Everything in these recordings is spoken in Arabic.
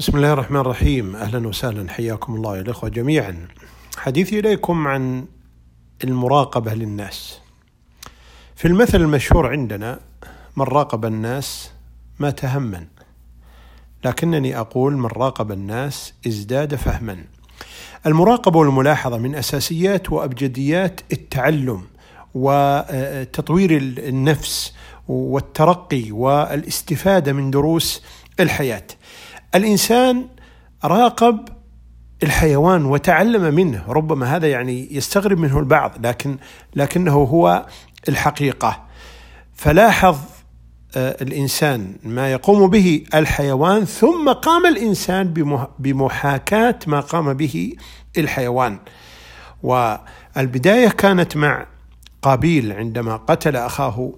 بسم الله الرحمن الرحيم أهلا وسهلا حياكم الله يا الاخوه جميعا حديثي اليكم عن المراقبه للناس في المثل المشهور عندنا من راقب الناس مات هما لكنني أقول من راقب الناس ازداد فهما المراقبه والملاحظه من اساسيات وابجديات التعلم وتطوير النفس والترقي والاستفاده من دروس الحياة الإنسان راقب الحيوان وتعلم منه ربما هذا يعني يستغرب منه البعض لكن لكنه هو الحقيقة. فلاحظ آه، الإنسان ما يقوم به الحيوان ثم قام الإنسان بمحاكاة ما قام به الحيوان. والبداية كانت مع قابيل عندما قتل أخاه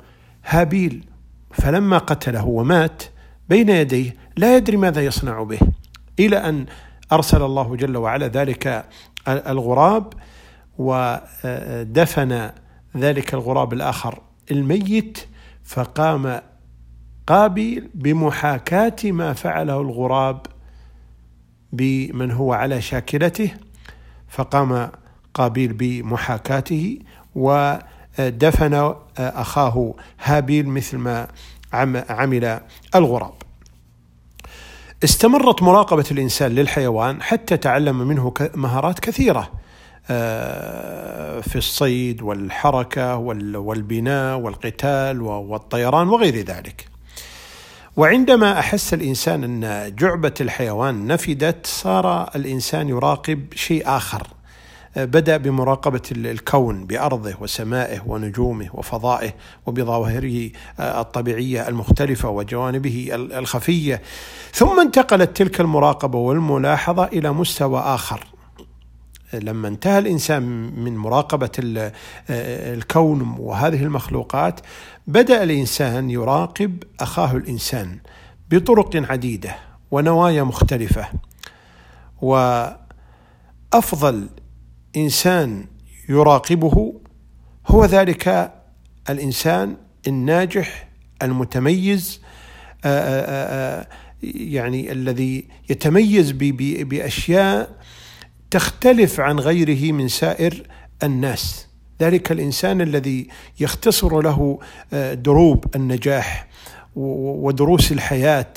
هابيل. فلما قتله ومات بين يديه لا يدري ماذا يصنع به. إلى أن أرسل الله جل وعلا ذلك الغراب ودفن ذلك الغراب الآخر الميت فقام قابيل بمحاكاة ما فعله الغراب بمن هو على شاكلته فقام قابيل بمحاكاته ودفن أخاه هابيل مثل ما عمل الغراب. استمرت مراقبة الإنسان للحيوان حتى تعلم منه مهارات كثيرة آه، في الصيد والحركة والبناء والقتال والطيران وغير ذلك. وعندما أحس الإنسان أن جعبة الحيوان نفدت صار الإنسان يراقب شيء آخر. بدأ بمراقبة الكون بأرضه وسمائه ونجومه وفضائه وبظواهره الطبيعية المختلفة وجوانبه الخفية. ثم انتقلت تلك المراقبة والملاحظة إلى مستوى آخر. لما انتهى الإنسان من مراقبة الكون وهذه المخلوقات بدأ الإنسان يراقب أخاه الإنسان بطرق عديدة ونوايا مختلفة. وأفضل إنسان يراقبه هو ذلك الإنسان الناجح المتميز آه، آه، آه، يعني الذي يتميز بأشياء تختلف عن غيره من سائر الناس. ذلك الإنسان الذي يختصر له دروب النجاح ودروس الحياة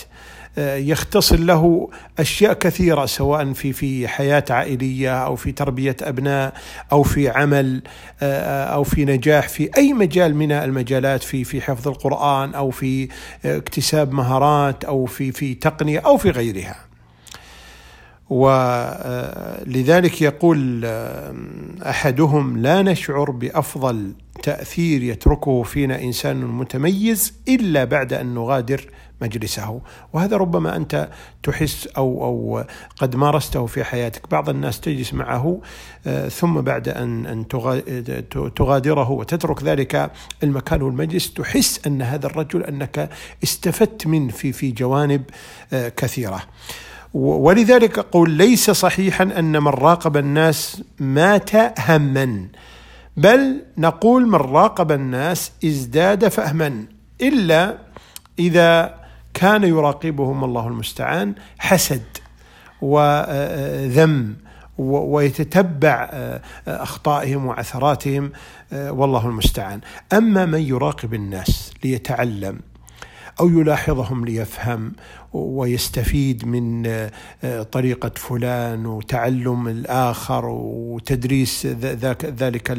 يختصر له أشياء كثيرة سواء في في حياة عائلية أو في تربية أبناء أو في عمل أو في نجاح في أي مجال من المجالات في في حفظ القرآن أو في اكتساب مهارات أو في في تقنية أو في غيرها. ولذلك يقول أحدهم لا نشعر بأفضل تأثير يتركه فينا إنسان متميز إلا بعد أن نغادر مجلسه. وهذا ربما أنت تحس أو أو قد مارسته في حياتك. بعض الناس تجلس معه آه، ثم بعد ان أن تغادره وتترك ذلك المكان والمجلس تحس أن هذا الرجل أنك استفدت منه في في جوانب آه، كثيرة. ولذلك أقول ليس صحيحا أن من راقب الناس مات هما. بل نقول من راقب الناس ازداد فهما إلا إذا كان يراقبهم الله المستعان حسد وذم ويتتبع أخطائهم وعثراتهم والله المستعان. أما من يراقب الناس ليتعلم أو يلاحظهم ليفهم ويستفيد من آه، طريقة فلان وتعلم الآخر وتدريس ذلك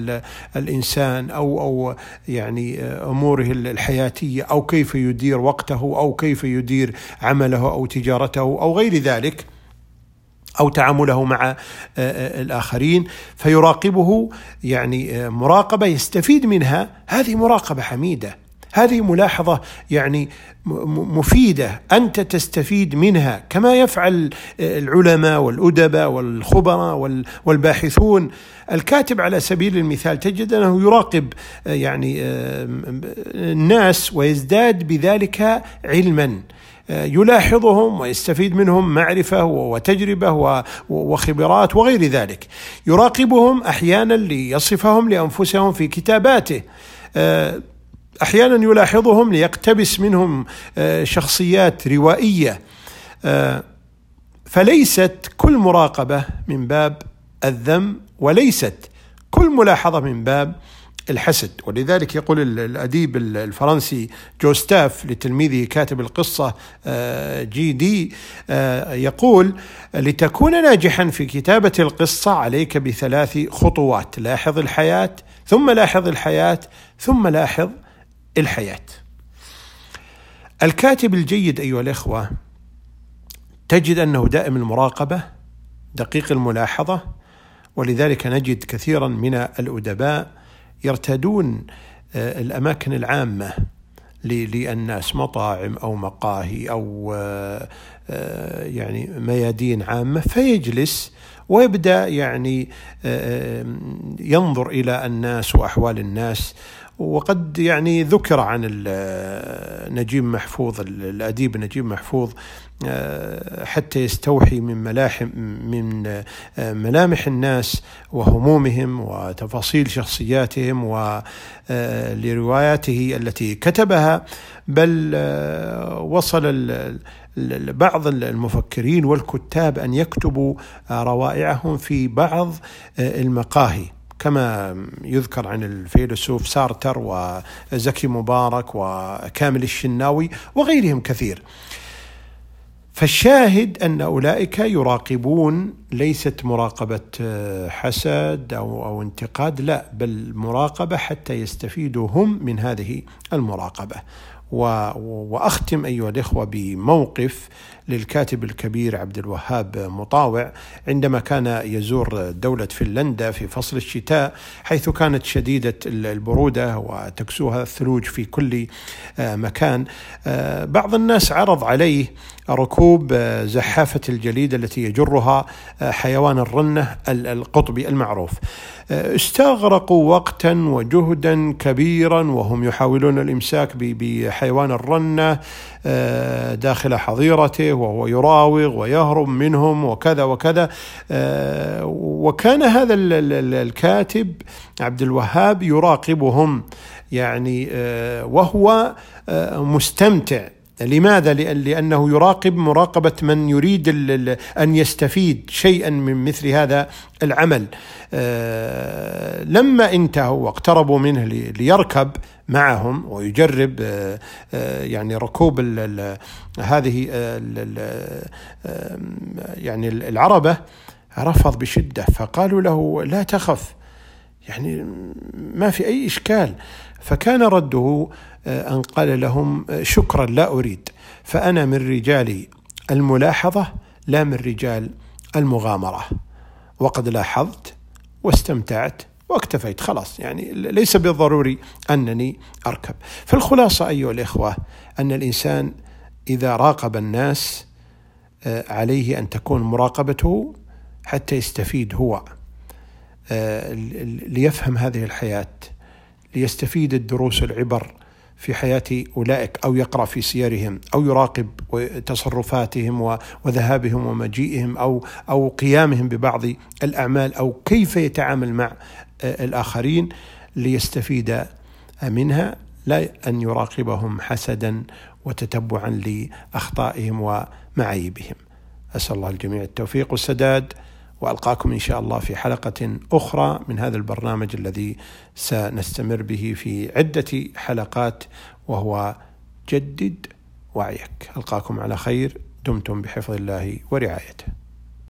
الإنسان أو أو يعني آه، أموره الحياتية أو كيف يدير وقته أو كيف يدير عمله أو تجارته أو غير ذلك أو تعامله مع آه، الآخرين فيراقبه يعني مراقبة يستفيد منها. هذه مراقبة حميدة. هذه ملاحظة يعني مفيدة أنت تستفيد منها كما يفعل العلماء والأدباء والخبراء والباحثون. الكاتب على سبيل المثال تجد أنه يراقب يعني الناس ويزداد بذلك علما. يلاحظهم ويستفيد منهم معرفة وتجربة وخبرات وغير ذلك. يراقبهم أحيانا ليصفهم لأنفسهم في كتاباته. أحيانا يلاحظهم ليقتبس منهم آه، شخصيات روائية. آه، فليست كل مراقبة من باب الذم وليست كل ملاحظة من باب الحسد. ولذلك يقول الأديب الفرنسي جوستاف لتلميذه كاتب القصة آه، جي دي يقول لتكون ناجحا في كتابة القصة عليك بثلاث خطوات لاحظ الحياة ثم لاحظ الحياة ثم لاحظ الحياة. الكاتب الجيد أيها الإخوة تجد أنه دائم المراقبة دقيق الملاحظة ولذلك نجد كثيرا من الأدباء يرتدون آه، الأماكن العامة للناس مطاعم أو مقاهي أو آه، آه، يعني ميادين عامة فيجلس ويبدأ يعني ينظر إلى الناس وأحوال الناس وقد يعني ذكر عن نجيب محفوظ الأديب نجيب محفوظ آه، حتى يستوحي من ملاحم من آه، ملامح الناس وهمومهم وتفاصيل شخصياتهم ولرواياته آه، التي كتبها. بل وصل بعض المفكرين والكتاب أن يكتبوا روائعهم في بعض المقاهي. كما يذكر عن الفيلسوف سارتر وزكي مبارك وكامل الشناوي وغيرهم كثير. فالشاهد أن أولئك يراقبون ليست مراقبة آه، حسد أو أو انتقاد لا بل مراقبة حتى يستفيدوا هم من هذه المراقبة وأختم أيها الإخوة بموقف للكاتب الكبير عبد الوهاب مطاوع عندما كان يزور دولة فنلندا في فصل الشتاء حيث كانت شديدة البرودة وتكسوها الثلوج في كل آه، مكان. آه، بعض الناس عرض عليه ركوب آه، زحافة الجليد التي يجرها حيوان الرنة القطبي المعروف. استغرقوا وقتا وجهدا كبيرا وهم يحاولون الإمساك بحيوان الرنة آه، داخل حظيرته وهو يراوغ ويهرب منهم وكذا وكذا. آه، وكان هذا الكاتب عبد الوهاب يراقبهم يعني آه، وهو مستمتع لماذا؟ لأنه يراقب مراقبة من يريد أن يستفيد شيئا من مثل هذا العمل آه، لما انتهوا واقتربوا منه ليركب معهم ويجرب آه، آه، يعني ركوب هذه يعني العربة رفض بشدة فقالوا له لا تخف يعني ما في أي إشكال. فكان رده آه، أن قال لهم آه، شكرا لا أريد. فأنا من رجال الملاحظة لا من رجال المغامرة. وقد لاحظت واستمتعت واكتفيت. خلاص يعني ليس بالضروري أنني أركب. فالخلاصة أيها الإخوة أن الإنسان إذا راقب الناس آه، عليه أن تكون مراقبته حتى يستفيد هو. ليفهم هذه الحياة ليستفيد الدروس العبر في حياة أولئك أو يقرأ في سيرهم أو يراقب تصرفاتهم وذهابهم ومجيئهم أو أو قيامهم ببعض الأعمال أو كيف يتعامل مع آه، الآخرين ليستفيد منها لا أن يراقبهم حسدا وتتبعا لأخطائهم ومعايبهم. أسأل الله الجميع التوفيق والسداد. وألقاكم إن شاء الله في حلقة أخرى من هذا البرنامج الذي سنستمر به في عدة حلقات وهو جدد وعيك. ألقاكم على خير. دمتم بحفظ الله ورعايته.